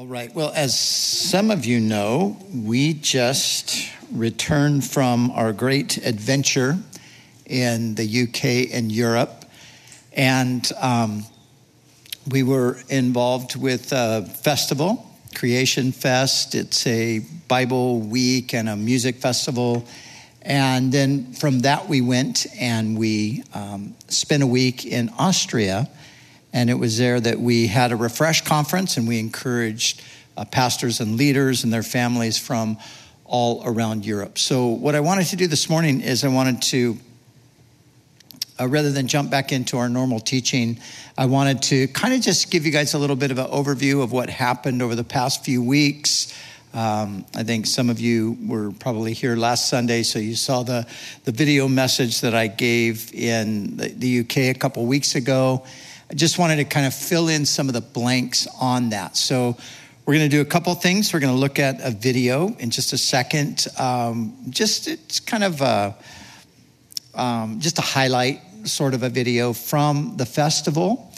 All right. Well, as some of you know, we just returned from our great adventure in the UK and Europe. And um, we were involved with a festival, Creation Fest. It's a Bible week and a music festival. And then from that, we went and we um, spent a week in Austria and it was there that we had a refresh conference and we encouraged uh, pastors and leaders and their families from all around Europe. So, what I wanted to do this morning is I wanted to, uh, rather than jump back into our normal teaching, I wanted to kind of just give you guys a little bit of an overview of what happened over the past few weeks. Um, I think some of you were probably here last Sunday, so you saw the, the video message that I gave in the, the UK a couple weeks ago. I just wanted to kind of fill in some of the blanks on that. So we're going to do a couple things. We're going to look at a video in just a second. Um, just it's kind of a, um, just a highlight sort of a video from the festival.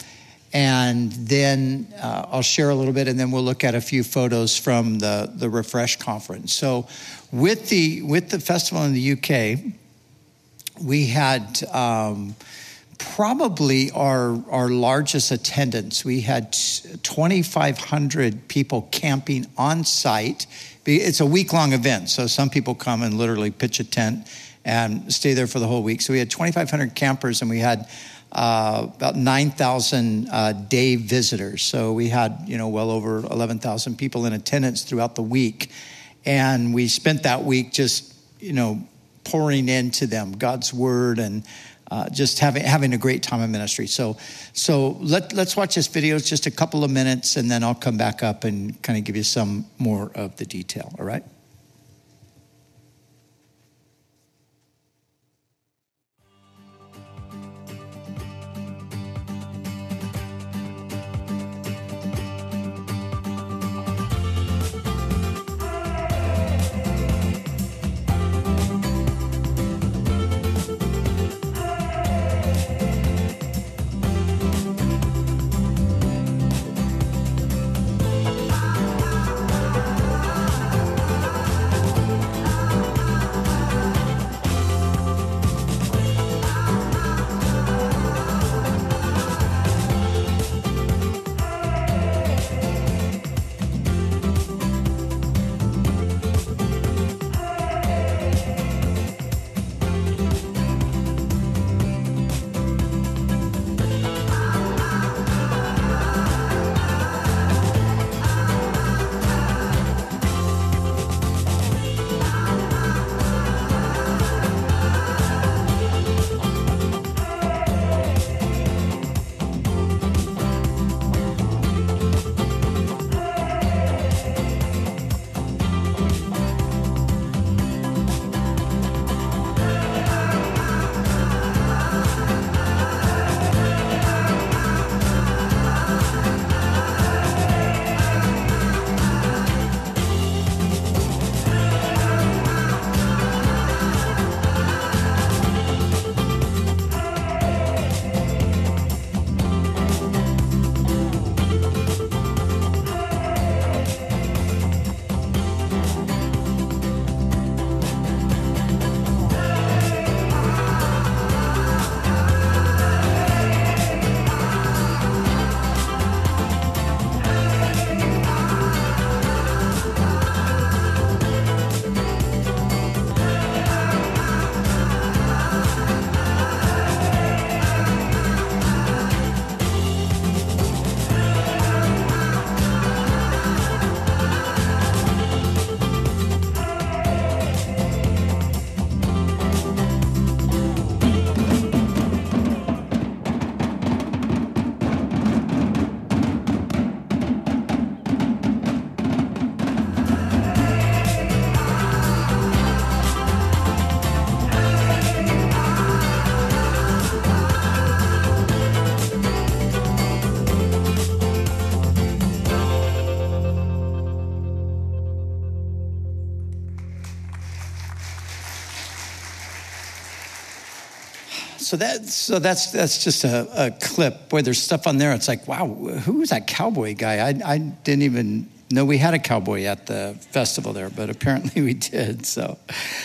And then uh, I'll share a little bit, and then we'll look at a few photos from the, the Refresh conference. So, with the with the festival in the UK, we had um, probably our, our largest attendance. We had 2,500 people camping on site. It's a week long event, so some people come and literally pitch a tent and stay there for the whole week. So we had 2,500 campers and we had uh, about 9,000 uh, day visitors. So we had, you know, well over 11,000 people in attendance throughout the week. And we spent that week just, you know, pouring into them God's word and uh, just having having a great time in ministry. So, so let let's watch this video. It's just a couple of minutes, and then I'll come back up and kind of give you some more of the detail. All right. So that so that's that's just a, a, clip. Boy, there's stuff on there. It's like, wow, who was that cowboy guy? I, I didn't even know we had a cowboy at the festival there, but apparently we did. So,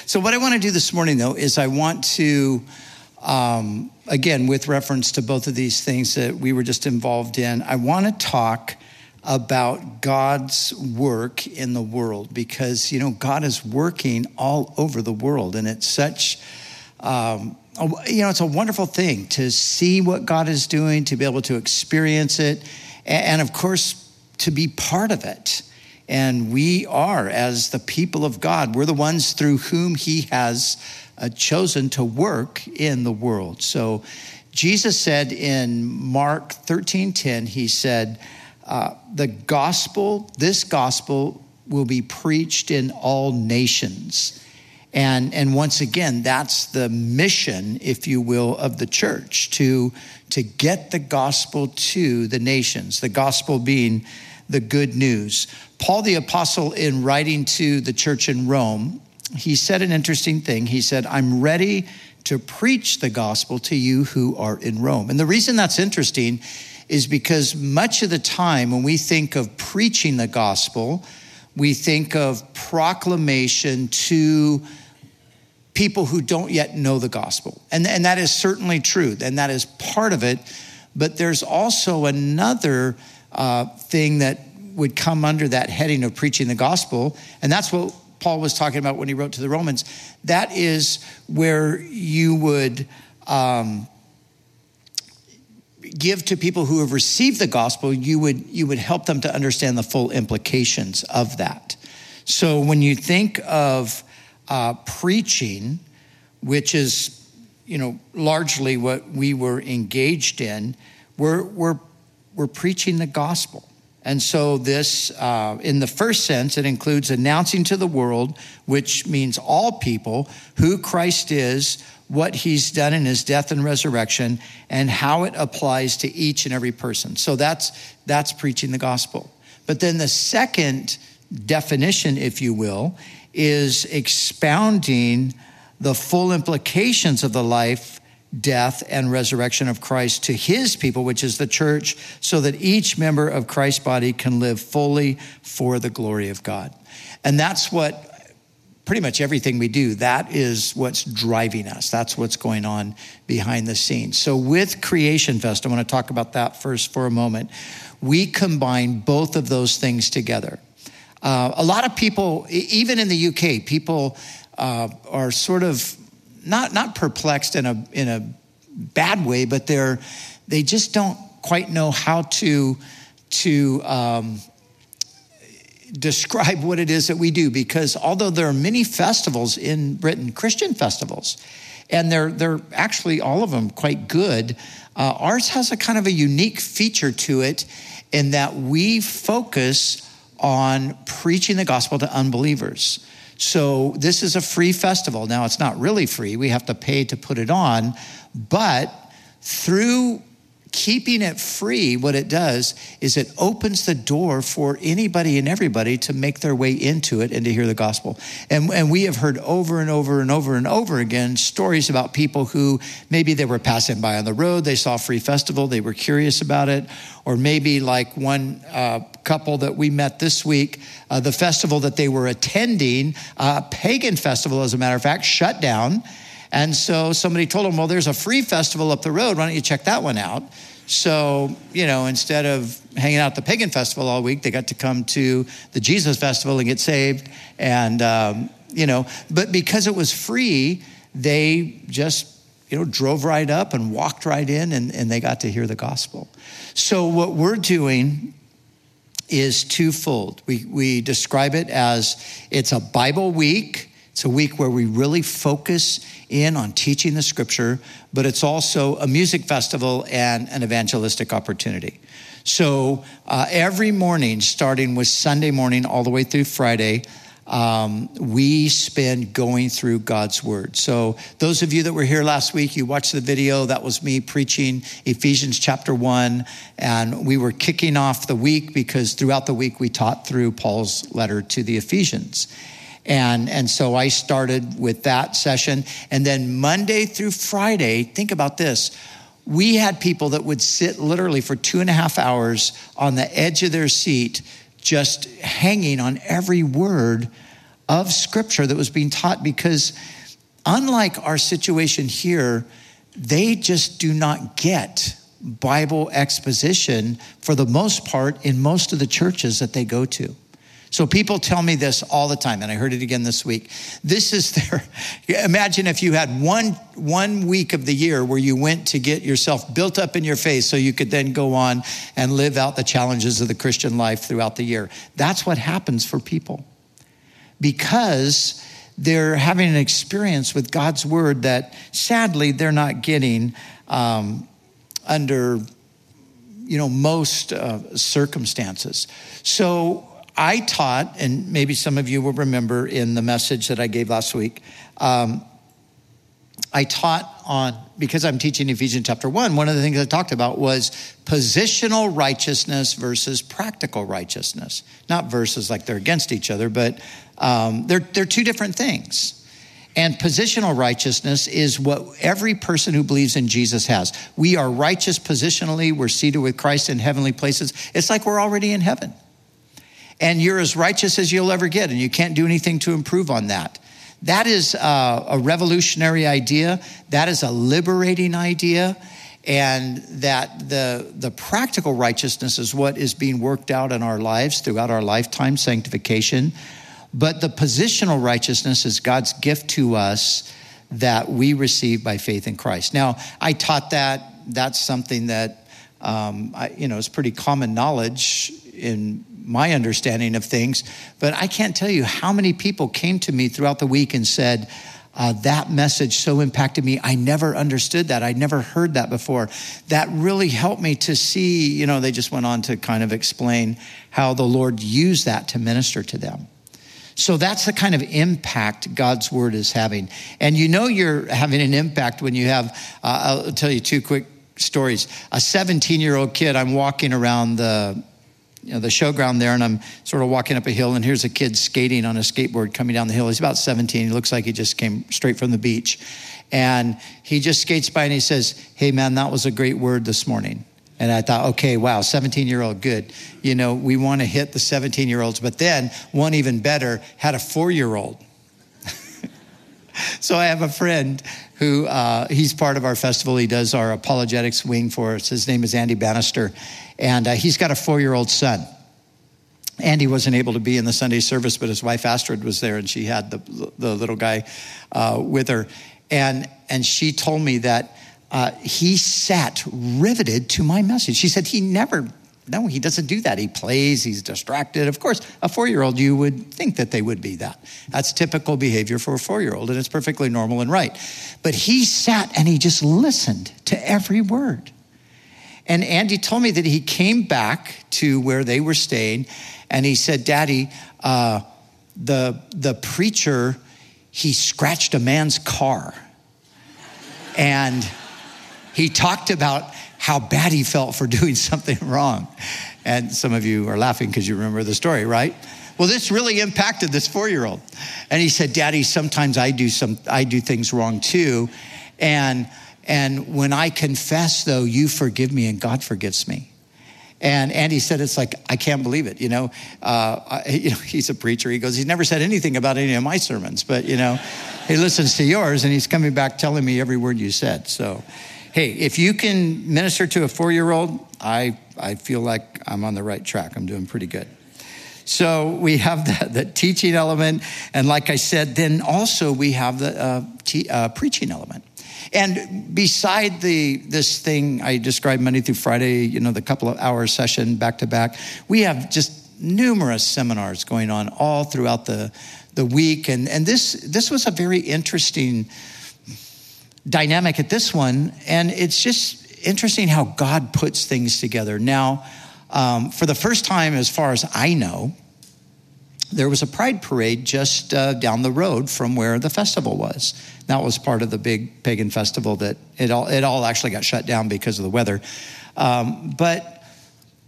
so what I want to do this morning, though, is I want to, um, again, with reference to both of these things that we were just involved in, I want to talk about God's work in the world because, you know, God is working all over the world, and it's such. Um, you know, it's a wonderful thing to see what God is doing, to be able to experience it, and, of course, to be part of it. And we are, as the people of God, we're the ones through whom He has uh, chosen to work in the world. So Jesus said in Mark 13 10, He said, uh, The gospel, this gospel, will be preached in all nations. And, and once again, that's the mission, if you will, of the church to, to get the gospel to the nations, the gospel being the good news. Paul the Apostle, in writing to the church in Rome, he said an interesting thing. He said, I'm ready to preach the gospel to you who are in Rome. And the reason that's interesting is because much of the time when we think of preaching the gospel, we think of proclamation to people who don't yet know the gospel. And, and that is certainly true, and that is part of it. But there's also another uh, thing that would come under that heading of preaching the gospel. And that's what Paul was talking about when he wrote to the Romans. That is where you would um, give to people who have received the gospel, you would, you would help them to understand the full implications of that. So when you think of uh, preaching, which is you know largely what we were engaged in, we're, we're we're preaching the gospel. And so, this, uh, in the first sense, it includes announcing to the world, which means all people, who Christ is, what he's done in his death and resurrection, and how it applies to each and every person. So, that's, that's preaching the gospel. But then the second definition, if you will, is expounding the full implications of the life death and resurrection of Christ to his people, which is the church, so that each member of Christ's body can live fully for the glory of God. And that's what pretty much everything we do, that is what's driving us. That's what's going on behind the scenes. So, with Creation Fest, I want to talk about that first for a moment. We combine both of those things together. Uh, a lot of people, even in the UK, people uh, are sort of not not perplexed in a in a bad way, but they're they just don't quite know how to to um, describe what it is that we do because although there are many festivals in Britain, Christian festivals, and they're they're actually all of them quite good. Uh, ours has a kind of a unique feature to it in that we focus on preaching the gospel to unbelievers. So this is a free festival. Now, it's not really free, we have to pay to put it on, but through keeping it free, what it does is it opens the door for anybody and everybody to make their way into it and to hear the gospel. And, and we have heard over and over and over and over again stories about people who maybe they were passing by on the road, they saw a free festival, they were curious about it, or maybe like one uh, couple that we met this week, uh, the festival that they were attending, uh, pagan festival, as a matter of fact, shut down and so somebody told them, well, there's a free festival up the road. Why don't you check that one out? So, you know, instead of hanging out the pagan festival all week, they got to come to the Jesus festival and get saved. And, um, you know, but because it was free, they just, you know, drove right up and walked right in and, and they got to hear the gospel. So, what we're doing is twofold. We, we describe it as it's a Bible week, it's a week where we really focus in on teaching the scripture, but it's also a music festival and an evangelistic opportunity. So uh, every morning, starting with Sunday morning all the way through Friday, um, we spend going through God's word. So, those of you that were here last week, you watched the video. That was me preaching Ephesians chapter one. And we were kicking off the week because throughout the week we taught through Paul's letter to the Ephesians. And, and so I started with that session. And then Monday through Friday, think about this. We had people that would sit literally for two and a half hours on the edge of their seat just hanging on every word of scripture that was being taught because unlike our situation here, they just do not get Bible exposition for the most part in most of the churches that they go to. So people tell me this all the time, and I heard it again this week. This is their, imagine if you had one, one week of the year where you went to get yourself built up in your faith so you could then go on and live out the challenges of the Christian life throughout the year. That's what happens for people because they're having an experience with God's word that sadly they're not getting um, under you know most uh, circumstances. So I taught, and maybe some of you will remember in the message that I gave last week. Um, I taught on, because I'm teaching Ephesians chapter one, one of the things I talked about was positional righteousness versus practical righteousness. Not verses like they're against each other, but um, they're, they're two different things. And positional righteousness is what every person who believes in Jesus has. We are righteous positionally, we're seated with Christ in heavenly places. It's like we're already in heaven. And you're as righteous as you'll ever get, and you can't do anything to improve on that. That is uh, a revolutionary idea. That is a liberating idea. And that the, the practical righteousness is what is being worked out in our lives throughout our lifetime, sanctification. But the positional righteousness is God's gift to us that we receive by faith in Christ. Now, I taught that. That's something that, um, I, you know, is pretty common knowledge in my understanding of things. But I can't tell you how many people came to me throughout the week and said, uh, that message so impacted me. I never understood that. I'd never heard that before. That really helped me to see, you know, they just went on to kind of explain how the Lord used that to minister to them. So that's the kind of impact God's word is having. And you know you're having an impact when you have, uh, I'll tell you two quick stories. A 17 year old kid, I'm walking around the, you know, the showground there, and I'm sort of walking up a hill, and here's a kid skating on a skateboard coming down the hill. He's about 17. He looks like he just came straight from the beach. And he just skates by and he says, Hey, man, that was a great word this morning. And I thought, okay, wow, 17 year old, good. You know, we want to hit the 17 year olds. But then one even better had a four year old. so I have a friend who, uh, he's part of our festival. He does our apologetics wing for us. His name is Andy Bannister. And uh, he's got a four year old son. Andy wasn't able to be in the Sunday service, but his wife Astrid was there, and she had the, the little guy uh, with her. And, and she told me that uh, he sat riveted to my message. She said he never, no, he doesn't do that. He plays, he's distracted. Of course, a four year old, you would think that they would be that. That's typical behavior for a four year old, and it's perfectly normal and right. But he sat and he just listened to every word. And Andy told me that he came back to where they were staying and he said, Daddy, uh, the, the preacher, he scratched a man's car. And he talked about how bad he felt for doing something wrong. And some of you are laughing because you remember the story, right? Well, this really impacted this four year old. And he said, Daddy, sometimes I do some I do things wrong too. And and when I confess, though, you forgive me and God forgives me. And Andy said, it's like, I can't believe it. You know, uh, you know, he's a preacher. He goes, he's never said anything about any of my sermons, but, you know, he listens to yours and he's coming back telling me every word you said. So hey, if you can minister to a four year old, I, I feel like I'm on the right track. I'm doing pretty good. So we have the, teaching element. And like I said, then also we have the uh, uh, preaching element. And beside the this thing I described Monday through Friday, you know, the couple of hour session back to back, we have just numerous seminars going on all throughout the the week. And and this this was a very interesting dynamic at this one, and it's just interesting how God puts things together. Now, um, for the first time, as far as I know, there was a pride parade just uh, down the road from where the festival was. That was part of the big pagan festival that it all, it all actually got shut down because of the weather. Um, but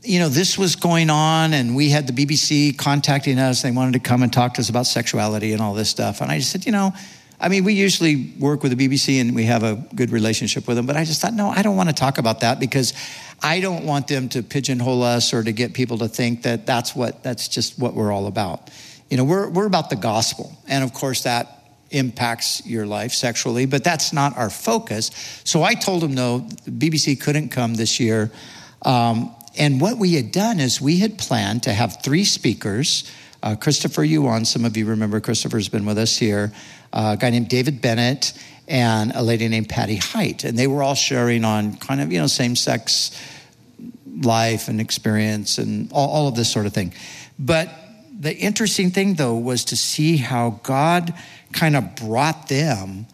you know, this was going on, and we had the BBC contacting us. They wanted to come and talk to us about sexuality and all this stuff. And I just said, you know, I mean, we usually work with the BBC and we have a good relationship with them, but I just thought, no, I don't want to talk about that because I don't want them to pigeonhole us or to get people to think that that's what that's just what we're all about. You know, we're we're about the gospel, and of course that impacts your life sexually, but that's not our focus. So I told them no, BBC couldn't come this year. Um, and what we had done is we had planned to have three speakers. Uh, Christopher Yuan, some of you remember Christopher's been with us here. Uh, a guy named David Bennett and a lady named Patty Height, and they were all sharing on kind of you know same sex life and experience and all, all of this sort of thing. But the interesting thing though was to see how God kind of brought them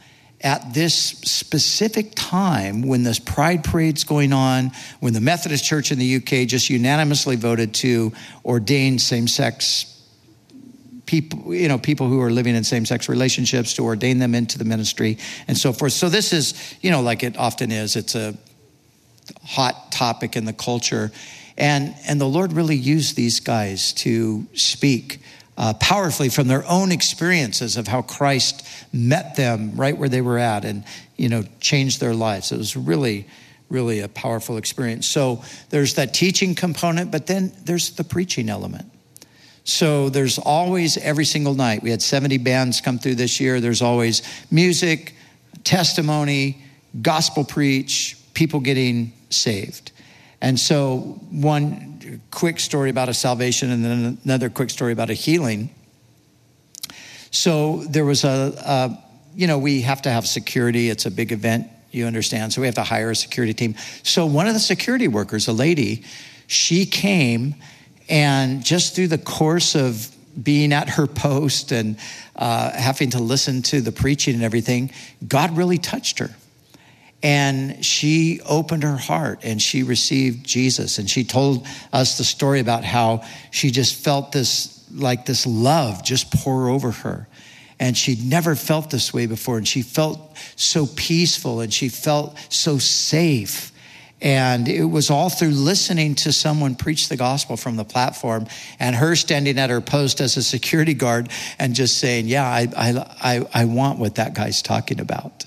at this specific time when this pride parade's going on, when the Methodist Church in the UK just unanimously voted to ordain same sex people, you know, people who are living in same sex relationships to ordain them into the ministry and so forth. So this is, you know, like it often is, it's a hot topic in the culture. And, and the Lord really used these guys to speak uh, powerfully from their own experiences of how Christ met them right where they were at and, you know, changed their lives. It was really, really a powerful experience. So there's that teaching component, but then there's the preaching element. So there's always, every single night, we had 70 bands come through this year. There's always music, testimony, gospel preach, people getting saved. And so, one quick story about a salvation, and then another quick story about a healing. So, there was a, a you know, we have to have security. It's a big event, you understand. So, we have to hire a security team. So, one of the security workers, a lady, she came and just through the course of being at her post and uh, having to listen to the preaching and everything, God really touched her. And she opened her heart and she received Jesus. And she told us the story about how she just felt this, like this love just pour over her. And she'd never felt this way before. And she felt so peaceful and she felt so safe. And it was all through listening to someone preach the gospel from the platform and her standing at her post as a security guard and just saying, Yeah, I, I, I, want what that guy's talking about.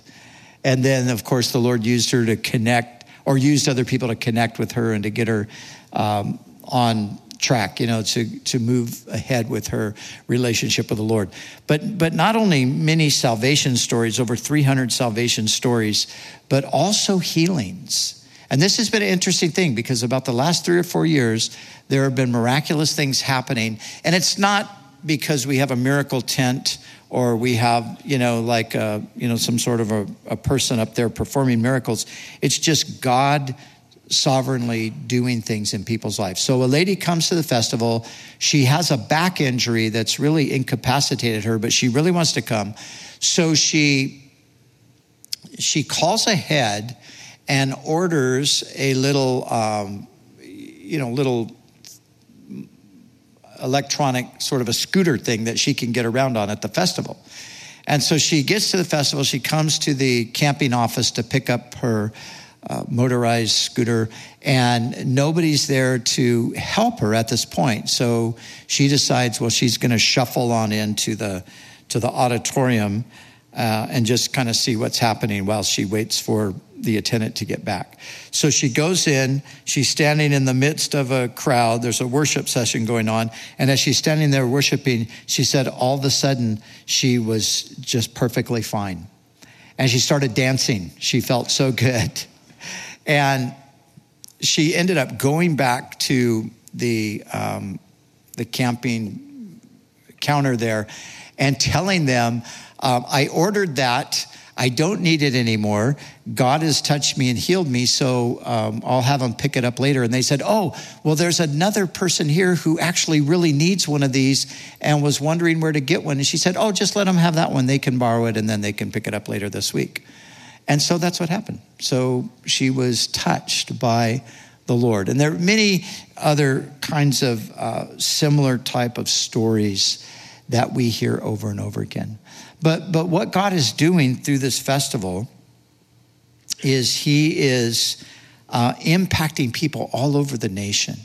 And then, of course, the Lord used her to connect or used other people to connect with her and to get her um, on track, you know, to, to move ahead with her relationship with the Lord. But, but not only many salvation stories, over 300 salvation stories, but also healings. And this has been an interesting thing because about the last three or four years, there have been miraculous things happening. And it's not because we have a miracle tent or we have, you know, like, a, you know, some sort of a, a person up there performing miracles. It's just God sovereignly doing things in people's lives. So a lady comes to the festival. She has a back injury that's really incapacitated her, but she really wants to come. So she she calls ahead and orders a little, um, you know, little electronic sort of a scooter thing that she can get around on at the festival. And so she gets to the festival, she comes to the camping office to pick up her uh, motorized scooter, and nobody's there to help her at this point. So she decides, well, she's going to shuffle on into the to the auditorium uh, and just kind of see what's happening while she waits for the attendant to get back. So she goes in, she's standing in the midst of a crowd. There's a worship session going on. And as she's standing there worshiping, she said all of a sudden she was just perfectly fine. And she started dancing. She felt so good. And she ended up going back to the, um, the camping counter there and telling them, um, I ordered that I don't need it anymore. God has touched me and healed me, so um, I'll have them pick it up later. And they said, Oh, well, there's another person here who actually really needs one of these and was wondering where to get one. And she said, Oh, just let them have that one. They can borrow it and then they can pick it up later this week. And so that's what happened. So she was touched by the Lord. And there are many other kinds of uh, similar type of stories that we hear over and over again. But, but what God is doing through this festival is He is uh, impacting people all over the nation.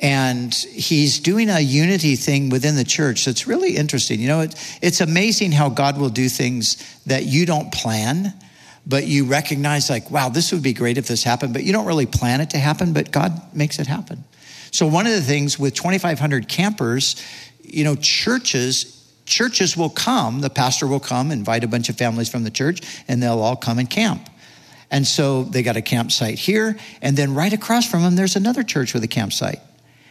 And he's doing a unity thing within the church that's really interesting. You know, it, it's amazing how God will do things that you don't plan, but you recognize, like, wow, this would be great if this happened, but you don't really plan it to happen, but God makes it happen. So, one of the things with 2,500 campers, you know, churches, churches will come, the pastor will come, invite a bunch of families from the church, and they'll all come and camp. And so they got a campsite here, and then right across from them, there's another church with a campsite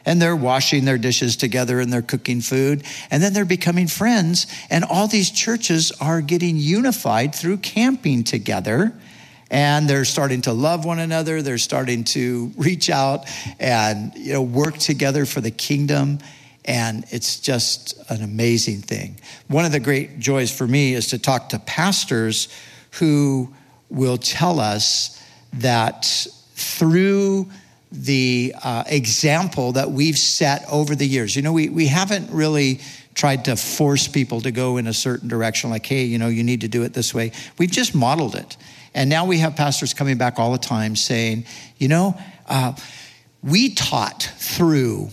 and they're washing their dishes together and they're cooking food and then they're becoming friends and all these churches are getting unified through camping together and they're starting to love one another they're starting to reach out and you know work together for the kingdom and it's just an amazing thing one of the great joys for me is to talk to pastors who will tell us that through the uh, example that we've set over the years. You know, we, we haven't really tried to force people to go in a certain direction, like, hey, you know, you need to do it this way. We've just modeled it. And now we have pastors coming back all the time saying, you know, uh, we taught through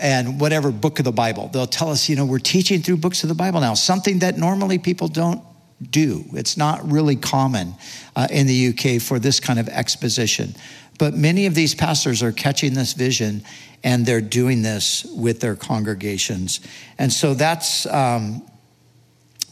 and whatever book of the Bible. They'll tell us, you know, we're teaching through books of the Bible now, something that normally people don't do. It's not really common uh, in the UK for this kind of exposition. But many of these pastors are catching this vision and they're doing this with their congregations. And so that's, um,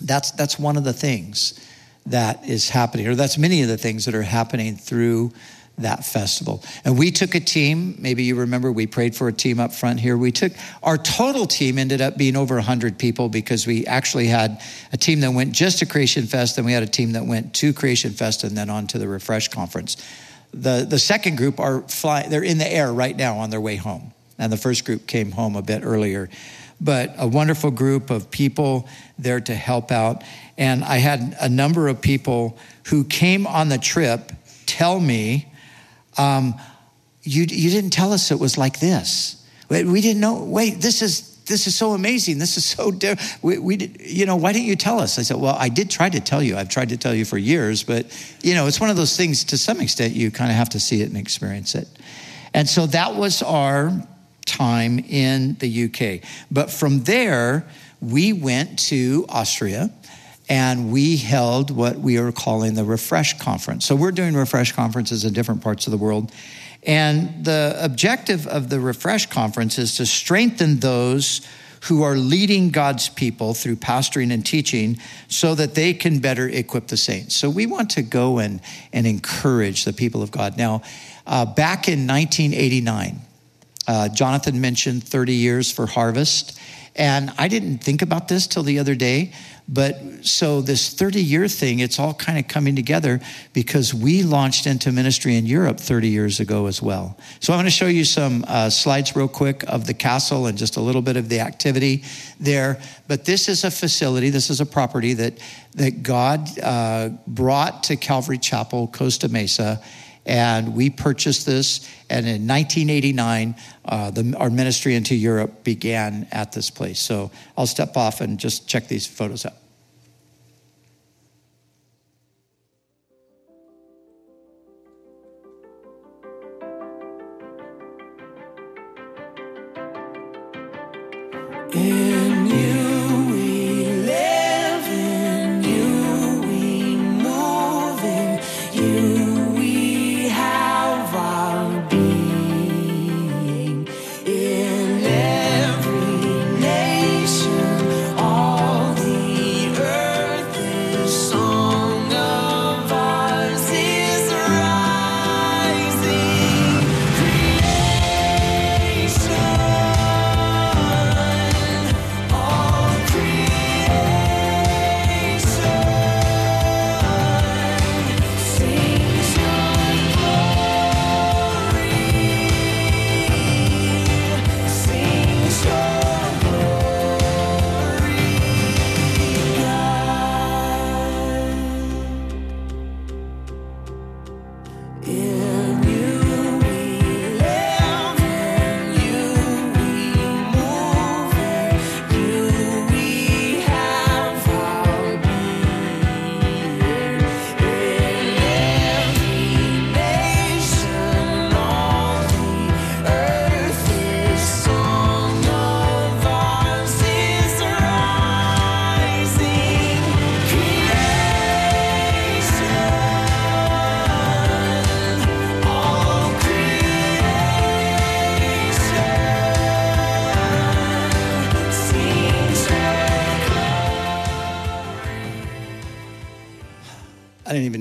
that's, that's one of the things that is happening, or that's many of the things that are happening through that festival. And we took a team, maybe you remember we prayed for a team up front here. We took our total team ended up being over 100 people because we actually had a team that went just to Creation Fest, and we had a team that went to Creation Fest and then on to the Refresh Conference. The, the second group are flying, they're in the air right now on their way home. And the first group came home a bit earlier. But a wonderful group of people there to help out. And I had a number of people who came on the trip tell me, um, you, you didn't tell us it was like this. We didn't know, wait, this is this is so amazing. This is so different. We, we you know, why didn't you tell us? I said, well, I did try to tell you. I've tried to tell you for years, but, you know, it's one of those things to some extent you kind of have to see it and experience it. And so that was our time in the UK. But from there, we went to Austria and we held what we are calling the Refresh Conference. So we're doing Refresh conferences in different parts of the world. And the objective of the Refresh Conference is to strengthen those who are leading God's people through pastoring and teaching so that they can better equip the saints. So we want to go and, and encourage the people of God. Now, uh, back in 1989, uh, Jonathan mentioned 30 years for harvest. And I didn't think about this till the other day, but so this 30 year thing, it's all kind of coming together because we launched into ministry in Europe 30 years ago as well. So I'm going to show you some uh, slides real quick of the castle and just a little bit of the activity there. But this is a facility, this is a property that, that God uh, brought to Calvary Chapel, Costa Mesa and we purchased this. And in 1989, uh, the, our ministry into Europe began at this place. So I'll step off and just check these photos out.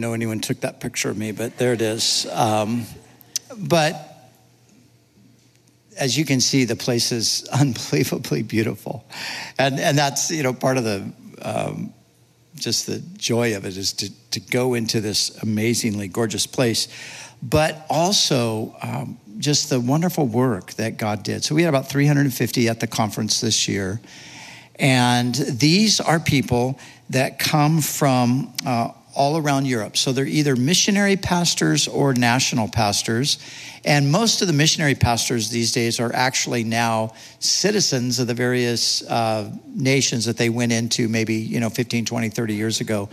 Know anyone took that picture of me, but there it is. Um, but as you can see, the place is unbelievably beautiful, and and that's you know part of the um, just the joy of it is to to go into this amazingly gorgeous place, but also um, just the wonderful work that God did. So we had about 350 at the conference this year, and these are people that come from uh, all around Europe. So they're either missionary pastors or national pastors. And most of the missionary pastors these days are actually now citizens of the various uh, nations that they went into maybe, you know, 15, 20, 30 years ago.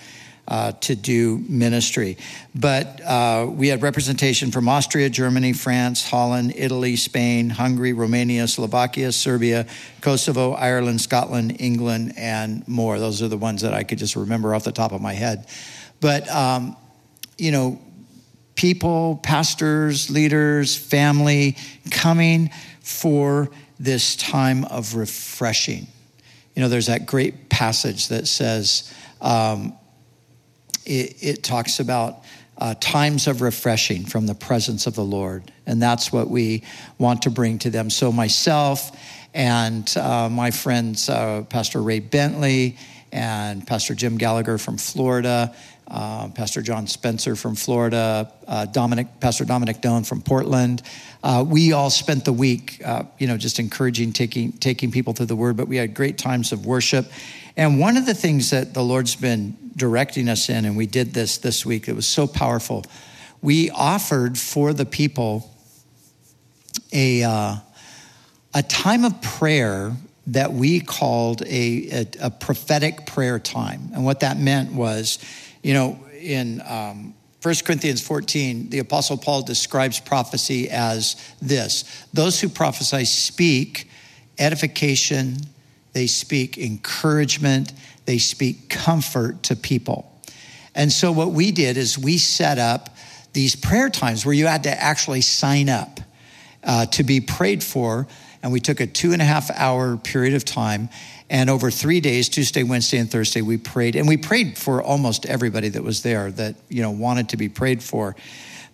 Uh, to do ministry. But uh, we had representation from Austria, Germany, France, Holland, Italy, Spain, Hungary, Romania, Slovakia, Serbia, Kosovo, Ireland, Scotland, England, and more. Those are the ones that I could just remember off the top of my head. But, um, you know, people, pastors, leaders, family coming for this time of refreshing. You know, there's that great passage that says, um, it, it, talks about uh, times of refreshing from the presence of the Lord. And that's what we want to bring to them. So, myself and uh, my friends, uh, Pastor Ray Bentley and Pastor Jim Gallagher from Florida, uh, Pastor John Spencer from Florida, uh, Dominic, Pastor Dominic Done from Portland. Uh, we all spent the week, uh, you know, just encouraging, taking, taking people through the Word, but we had great times of worship. And one of the things that the Lord's been directing us in, and we did this this week, it was so powerful. We offered for the people a, uh, a time of prayer that we called a, a, a prophetic prayer time. And what that meant was, you know, in um, 1 Corinthians 14, the Apostle Paul describes prophecy as this those who prophesy speak edification, they speak encouragement, they speak comfort to people. And so, what we did is we set up these prayer times where you had to actually sign up uh, to be prayed for. And we took a two and a half hour period of time and over three days, Tuesday, Wednesday, and Thursday, we prayed. And we prayed for almost everybody that was there that, you know, wanted to be prayed for.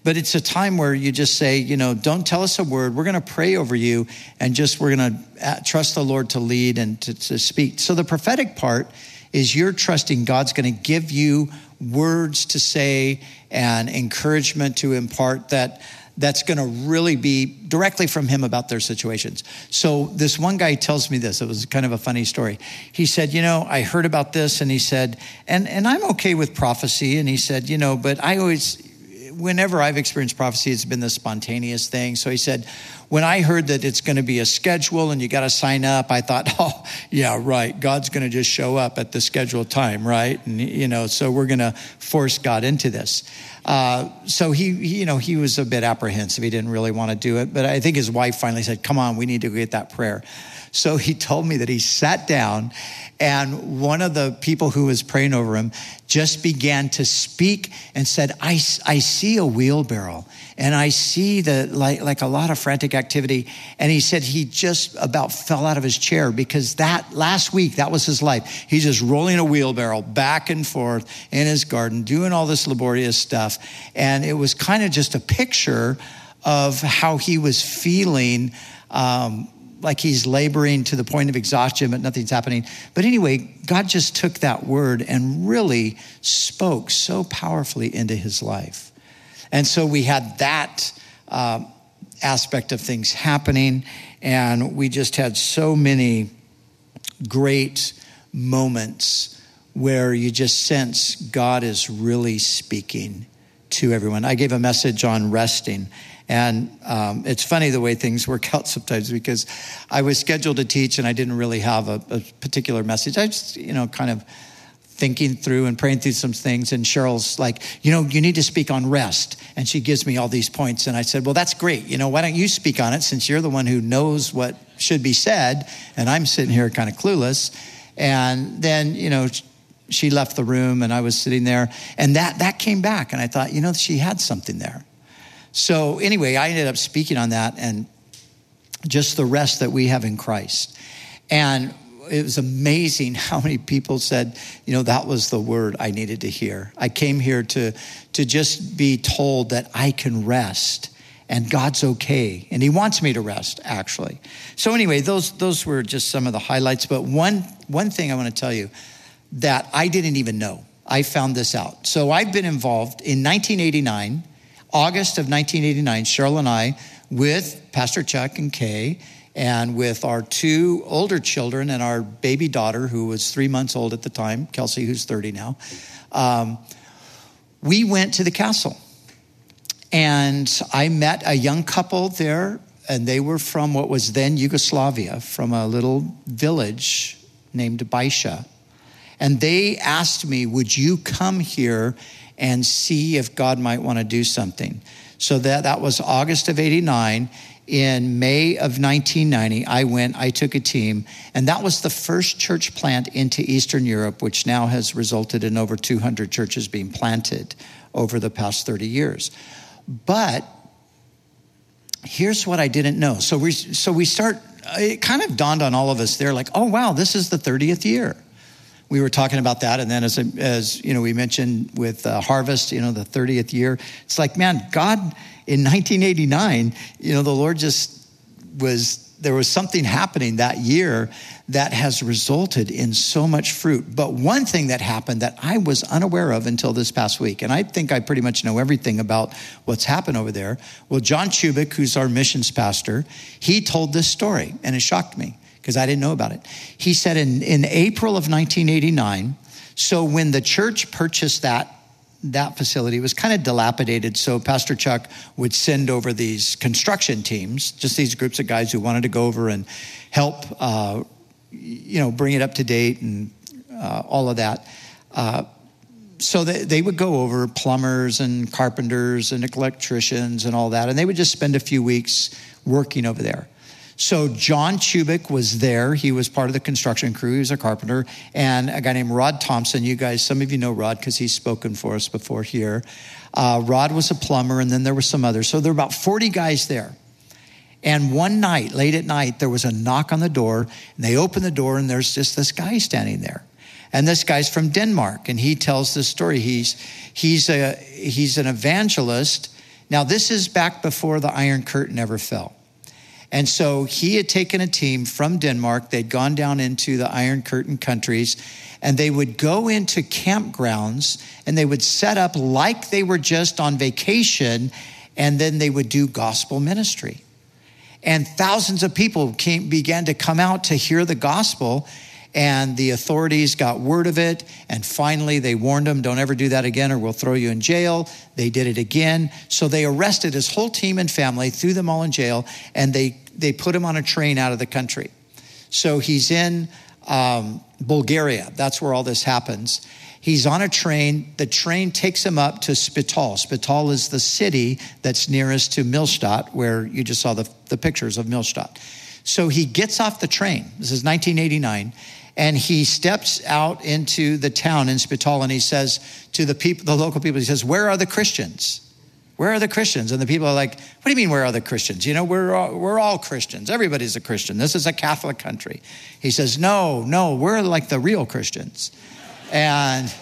But it's a time where you just say, you know, don't tell us a word. We're going to pray over you and just we're going to uh, trust the Lord to lead and to, to speak. So the prophetic part is you're trusting God's going to give you words to say and encouragement to impart that that's going to really be directly from him about their situations. So this one guy tells me this. It was kind of a funny story. He said, "You know, I heard about this and he said, and and I'm okay with prophecy and he said, "You know, but I always whenever I've experienced prophecy, it's been the spontaneous thing. So he said, when I heard that it's going to be a schedule and you got to sign up, I thought, oh, yeah, right. God's going to just show up at the scheduled time, right? And, you know, so we're going to force God into this. Uh, so he, he, you know, he was a bit apprehensive. He didn't really want to do it. But I think his wife finally said, come on, we need to get that prayer. So he told me that he sat down and one of the people who was praying over him just began to speak and said, I, I see a wheelbarrow and I see the, like, like a lot of frantic activity. And he said he just about fell out of his chair because that last week, that was his life. He's just rolling a wheelbarrow back and forth in his garden, doing all this laborious stuff. And it was kind of just a picture of how he was feeling um, like he's laboring to the point of exhaustion, but nothing's happening. But anyway, God just took that word and really spoke so powerfully into his life. And so we had that uh, aspect of things happening, and we just had so many great moments where you just sense God is really speaking to everyone. I gave a message on resting and um, it's funny the way things work out sometimes because I was scheduled to teach and I didn't really have a, a particular message. I just, you know, kind of thinking through and praying through some things. And Cheryl's like, you know, you need to speak on rest. And she gives me all these points. And I said, well, that's great. You know, why don't you speak on it since you're the one who knows what should be said? And I'm sitting here kind of clueless. And then, you know, she left the room and I was sitting there. And that, that came back. And I thought, you know, she had something there. So, anyway, I ended up speaking on that and just the rest that we have in Christ. And it was amazing how many people said, you know, that was the word I needed to hear. I came here to, to just be told that I can rest and God's okay. And He wants me to rest, actually. So, anyway, those, those were just some of the highlights. But one, one thing I want to tell you that I didn't even know, I found this out. So, I've been involved in 1989, August of 1989, Cheryl and I, with Pastor Chuck and Kay, and with our two older children and our baby daughter, who was three months old at the time, Kelsey, who's 30 now, um, we went to the castle and I met a young couple there, and they were from what was then Yugoslavia, from a little village named Baisha. And they asked me, Would you come here and see if God might want to do something? So that, that was August of 89. In May of 1990, I went, I took a team, and that was the first church plant into Eastern Europe, which now has resulted in over 200 churches being planted over the past 30 years. But here's what I didn't know. So we, so we start, it kind of dawned on all of us there like, oh, wow, this is the 30th year. We were talking about that. And then as, as you know, we mentioned with uh, Harvest, you know, the 30th year, it's like, man, God in 1989, you know, the Lord just was there was something happening that year that has resulted in so much fruit. But one thing that happened that I was unaware of until this past week, and I think I pretty much know everything about what's happened over there. Well, John Chubik, who's our missions pastor, he told this story, and it shocked me because I didn't know about it. He said in, in April of 1989, so when the church purchased that that facility it was kind of dilapidated. So Pastor Chuck would send over these construction teams, just these groups of guys who wanted to go over and help, uh, you know, bring it up to date and uh, all of that. Uh, so they, they would go over plumbers and carpenters and electricians and all that, and they would just spend a few weeks working over there. So John Chubik was there. He was part of the construction crew. He was a carpenter. And a guy named Rod Thompson. You guys, some of you know Rod because he's spoken for us before here. Uh, Rod was a plumber, and then there were some others. So there were about 40 guys there. And one night, late at night, there was a knock on the door, and they open the door, and there's just this guy standing there. And this guy's from Denmark, and he tells this story. He's, he's, a, he's an evangelist. Now, this is back before the Iron Curtain ever fell. And so he had taken a team from Denmark. They'd gone down into the Iron Curtain countries and they would go into campgrounds and they would set up like they were just on vacation and then they would do gospel ministry. And thousands of people came, began to come out to hear the gospel and the authorities got word of it and finally they warned him don't ever do that again or we'll throw you in jail. They did it again. So they arrested his whole team and family threw them all in jail and they they put him on a train out of the country. So he's in um, bulgaria. That's where all this happens. He's on a train. The train takes him up to spital spital is the city that's nearest to millstatt where you just saw the, the pictures of millstatt so he gets off the train. This is 1989 and he steps out into the town in Spital and he says to the people, the local people, he says, Where are the Christians? Where are the Christians? And the people are like, What do you mean, where are the Christians? You know, we're all, we're all Christians. Everybody's a Christian. This is a Catholic country. He says, No, no, we're like the real Christians. And,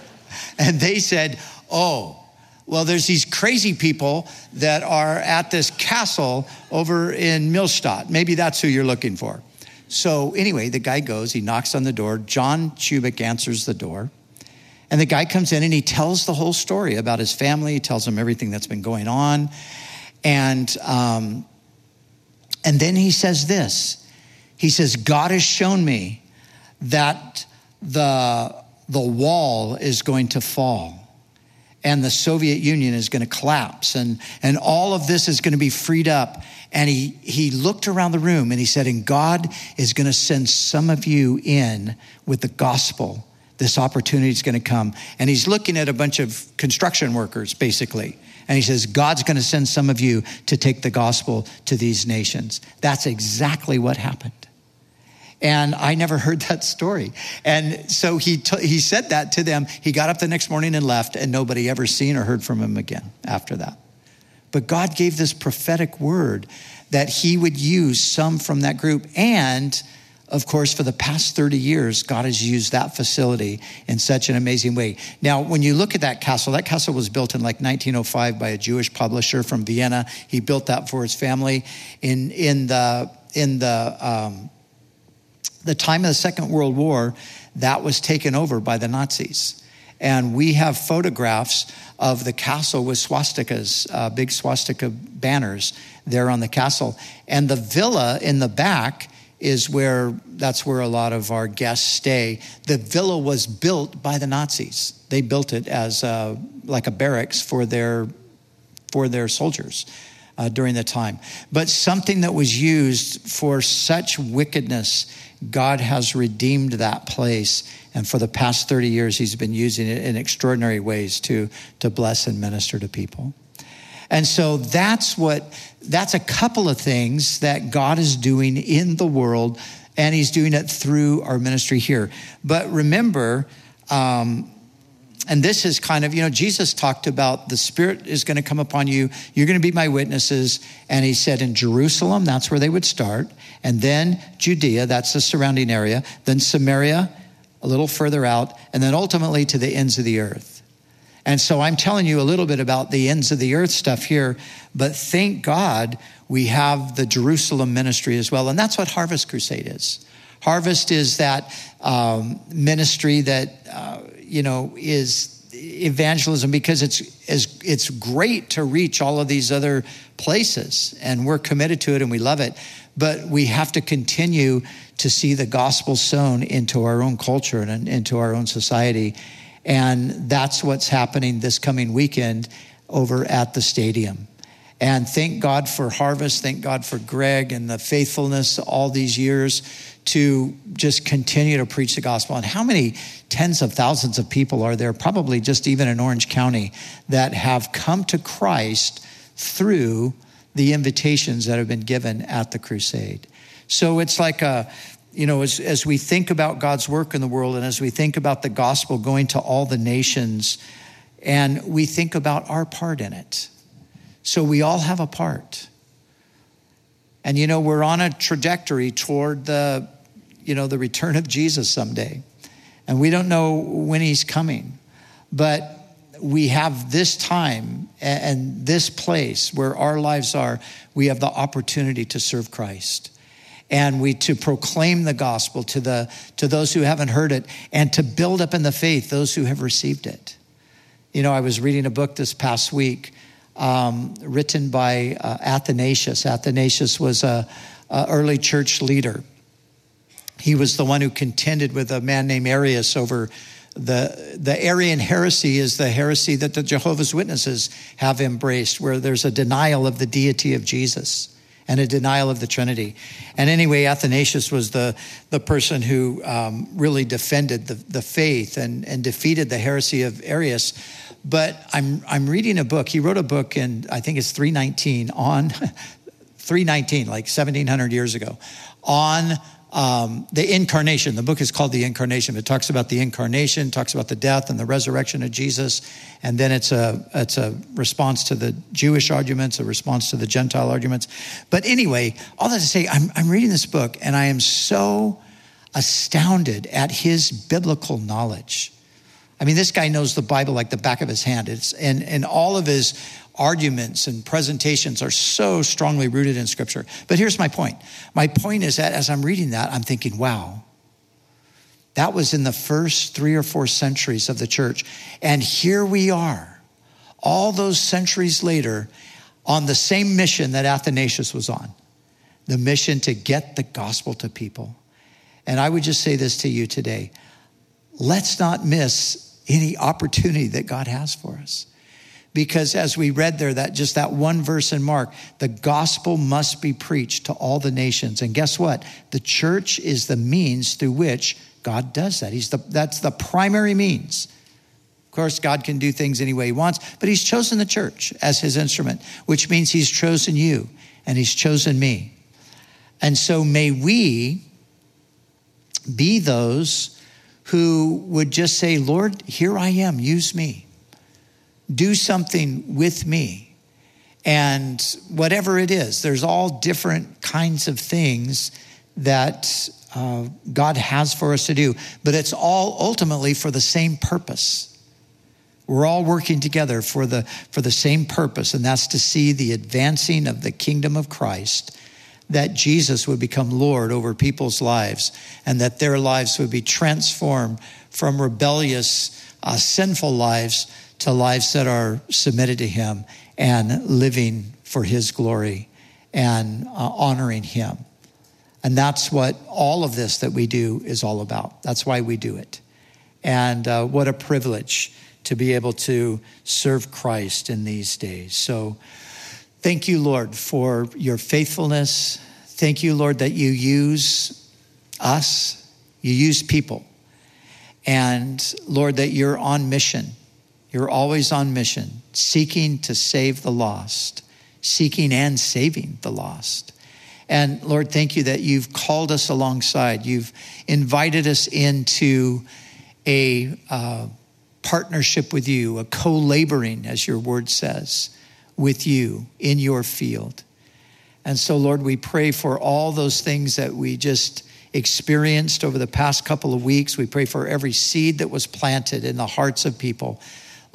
and they said, Oh, well, there's these crazy people that are at this castle over in Millstatt. Maybe that's who you're looking for. So, anyway, the guy goes, he knocks on the door. John Chubik answers the door. And the guy comes in and he tells the whole story about his family. He tells him everything that's been going on. And, um, and then he says this He says, God has shown me that the, the wall is going to fall and the Soviet Union is going to collapse and, and all of this is going to be freed up. And he, he looked around the room and he said, And God is going to send some of you in with the gospel. This opportunity is going to come. And he's looking at a bunch of construction workers, basically. And he says, God's going to send some of you to take the gospel to these nations. That's exactly what happened. And I never heard that story. And so he, t- he said that to them. He got up the next morning and left, and nobody ever seen or heard from him again after that. But God gave this prophetic word that he would use some from that group. And of course, for the past 30 years, God has used that facility in such an amazing way. Now, when you look at that castle, that castle was built in like 1905 by a Jewish publisher from Vienna. He built that for his family. In, in the, in the, um, the time of the Second World War, that was taken over by the Nazis. And we have photographs of the castle with swastikas, uh, big swastika banners there on the castle. And the villa in the back is where that's where a lot of our guests stay. The villa was built by the Nazis. They built it as a, like a barracks for their for their soldiers uh, during the time. But something that was used for such wickedness, God has redeemed that place. And for the past 30 years, He's been using it in extraordinary ways to, to bless and minister to people. And so that's what, that's a couple of things that God is doing in the world, and He's doing it through our ministry here. But remember, um, and this is kind of, you know, Jesus talked about the Spirit is going to come upon you. You're going to be my witnesses. And he said in Jerusalem, that's where they would start. And then Judea, that's the surrounding area. Then Samaria, a little further out. And then ultimately to the ends of the earth. And so I'm telling you a little bit about the ends of the earth stuff here, but thank God we have the Jerusalem ministry as well. And that's what Harvest Crusade is. Harvest is that um, ministry that, uh, you know, is evangelism because it's, it's, it's great to reach all of these other places. And we're committed to it and we love it. But we have to continue to see the gospel sown into our own culture and into our own society and that's what's happening this coming weekend over at the stadium. And thank God for Harvest. Thank God for Greg and the faithfulness all these years to just continue to preach the gospel. And how many tens of thousands of people are there, probably just even in Orange County, that have come to Christ through the invitations that have been given at the crusade? So it's like a you know, as, as we think about God's work in the world and as we think about the gospel going to all the nations, and we think about our part in it. So we all have a part. And, you know, we're on a trajectory toward the, you know, the return of Jesus someday. And we don't know when he's coming. But we have this time and this place where our lives are, we have the opportunity to serve Christ. And we to proclaim the gospel to the to those who haven't heard it and to build up in the faith those who have received it. You know i was reading a book this past week um, written by uh, athanasius. Athanasius was a, a early church leader. He was the one who contended with a man named arius over the, the Arian heresy is the heresy that the Jehovah's Witnesses have embraced, where there's a denial of the deity of Jesus and a denial of the Trinity. And anyway, Athanasius was the, the person who um, really defended the, the faith and, and defeated the heresy of Arius. But I'm, I'm reading a book. He wrote a book in, I think it's 319, on 319, like 1700 years ago, on um, the incarnation. The book is called The Incarnation. It talks about the incarnation, talks about the death and the resurrection of Jesus, and then it's a it's a response to the Jewish arguments, a response to the Gentile arguments. But anyway, all that to say, I'm I'm reading this book and I am so astounded at his biblical knowledge. I mean, this guy knows the Bible like the back of his hand. It's and and all of his arguments and presentations are so strongly rooted in Scripture. But here's my point my point is that as I'm reading that, I'm thinking, wow, that was in the first three or four centuries of the church. And here we are, all those centuries later, on the same mission that Athanasius was on the mission to get the gospel to people. And I would just say this to you today let's not miss any opportunity that God has for us because as we read there that just that one verse in mark the gospel must be preached to all the nations. And guess what? The church is the means through which god does that. He's the that's the primary means. Of course god can do things any way he wants but he's chosen the church as his instrument which means he's chosen you and he's chosen me. And so may we be those who would just say lord here i am use me do something with me. And whatever it is, there's all different kinds of things that uh, God has for us to do, but it's all ultimately for the same purpose. We're all working together for the, for the same purpose, and that's to see the advancing of the kingdom of Christ, that Jesus would become Lord over people's lives, and that their lives would be transformed from rebellious, uh, sinful lives to lives that are submitted to Him and living for His glory and uh, honoring Him. And that's what all of this that we do is all about. That's why we do it. And uh, what a privilege to be able to serve Christ in these days. So thank you, Lord, for your faithfulness. Thank you, Lord, that you use us, you use people. And Lord, that you're on mission. You're always on mission, seeking to save the lost, seeking and saving the lost. And Lord, thank you that you've called us alongside. You've invited us into a uh, partnership with you, a co laboring, as your word says, with you in your field. And so, Lord, we pray for all those things that we just experienced over the past couple of weeks. We pray for every seed that was planted in the hearts of people.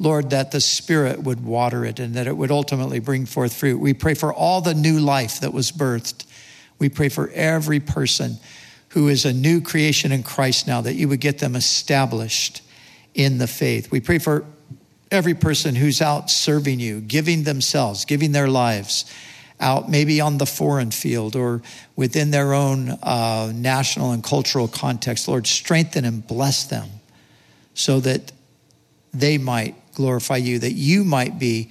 Lord, that the Spirit would water it and that it would ultimately bring forth fruit. We pray for all the new life that was birthed we pray for every person who is a new creation in Christ now, that you would get them established in the faith. We pray for every person who's out serving you, giving themselves, giving their lives out maybe on the foreign field or within their own uh, national and cultural context. Lord, strengthen and bless them so that they might glorify you, that you might be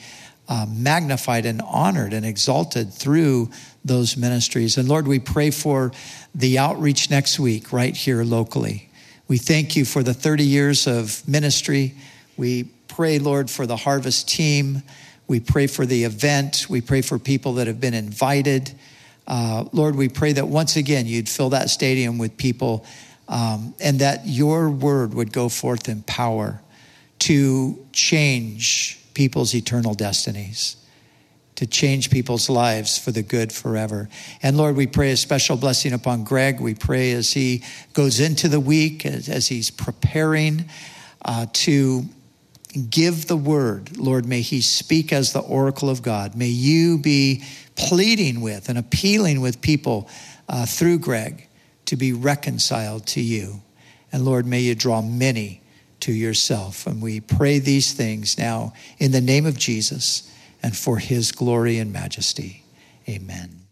uh, magnified and honored and exalted through those ministries. And Lord, we pray for the outreach next week right here locally. We thank you for the 30 years of ministry. We pray, Lord, for the harvest team. We pray for the event. We pray for people that have been invited. Uh, Lord, we pray that once again you'd fill that stadium with people um, and that your word would go forth in power to change people's eternal destinies, to change people's lives for the good forever. And Lord, we pray a special blessing upon Greg. We pray as he goes into the week, as, as he's preparing uh, to give the word. Lord, may he speak as the oracle of God. May you be pleading with and appealing with people uh, through Greg to be reconciled to you. And Lord, may you draw many to yourself. And we pray these things now in the name of Jesus and for his glory and majesty. Amen.